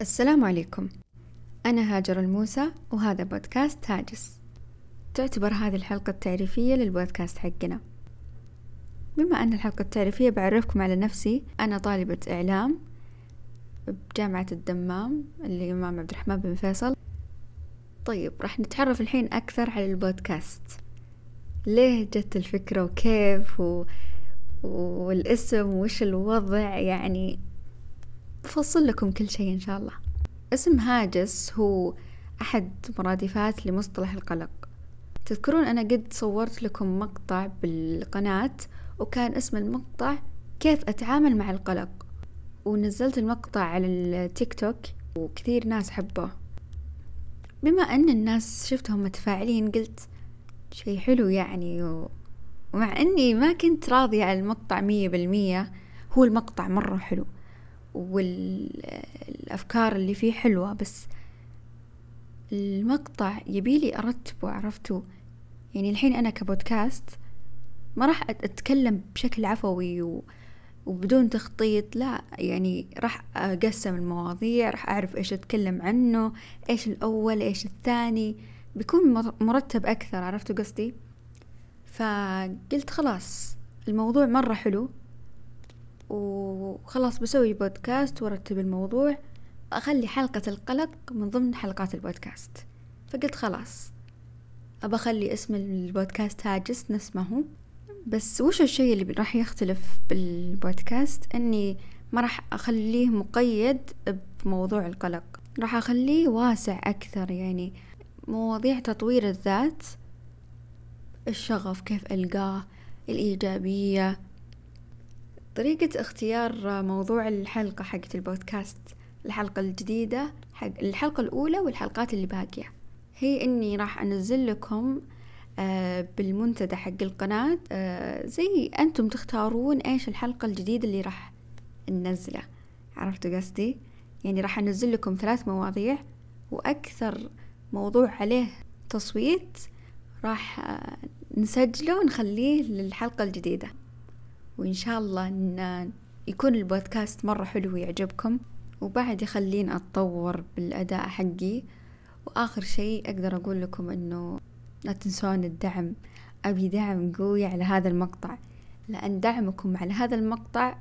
السلام عليكم. أنا هاجر الموسى وهذا بودكاست هاجس. تعتبر هذه الحلقة التعريفية للبودكاست حقنا. بما أن الحلقة التعريفية بعرفكم على نفسي أنا طالبة إعلام بجامعة الدمام اللي إمام عبد الرحمن بن فيصل. طيب راح نتعرف الحين أكثر على البودكاست. ليه جت الفكرة وكيف و... والاسم وش الوضع؟ يعني بفصل لكم كل شيء إن شاء الله. اسم هاجس هو أحد مرادفات لمصطلح القلق. تذكرون أنا قد صورت لكم مقطع بالقناة وكان اسم المقطع كيف أتعامل مع القلق. ونزلت المقطع على التيك توك وكثير ناس حبوه. بما أن الناس شفتهم متفاعلين قلت شي حلو يعني و... ومع أني ما كنت راضية على المقطع مية بالمية هو المقطع مرة حلو. والأفكار اللي فيه حلوة بس المقطع يبيلي أرتبه عرفتوا؟ يعني الحين أنا كبودكاست ما راح أتكلم بشكل عفوي و... وبدون تخطيط لا يعني راح أقسم المواضيع راح أعرف إيش أتكلم عنه إيش الأول إيش الثاني بيكون مرتب أكثر عرفتوا قصدي؟ فقلت خلاص الموضوع مرة حلو. وخلاص بسوي بودكاست وارتب الموضوع أخلي حلقة القلق من ضمن حلقات البودكاست. فقلت خلاص أبى أخلي اسم البودكاست هاجس نفس ما هو. بس وش الشيء اللي راح يختلف بالبودكاست؟ إني ما راح أخليه مقيد بموضوع القلق. راح أخليه واسع أكثر يعني مواضيع تطوير الذات الشغف كيف ألقاه الإيجابية طريقة اختيار موضوع الحلقة حقت البودكاست الحلقة الجديدة حق الحلقة الأولى والحلقات اللي باقية. هي إني راح أنزل لكم آه، بالمنتدى حق القناة آه، زي أنتم تختارون إيش الحلقة الجديدة اللي راح ننزله. عرفتوا قصدي؟ يعني راح أنزل لكم ثلاث مواضيع وأكثر موضوع عليه تصويت راح آه، نسجله ونخليه للحلقة الجديدة. وإن شاء الله إن يكون البودكاست مرة حلو ويعجبكم وبعد يخليني أتطور بالأداء حقي. وآخر شيء أقدر أقول لكم إنه لا تنسون الدعم. أبي دعم قوي على هذا المقطع. لأن دعمكم على هذا المقطع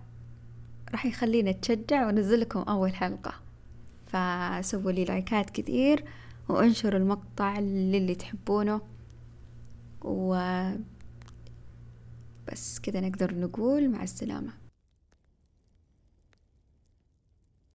راح يخليني أتشجع وأنزل لكم أول حلقة. فسووا لي لايكات كثير وانشروا المقطع للي تحبونه. و بس كذا نقدر نقول مع السلامة.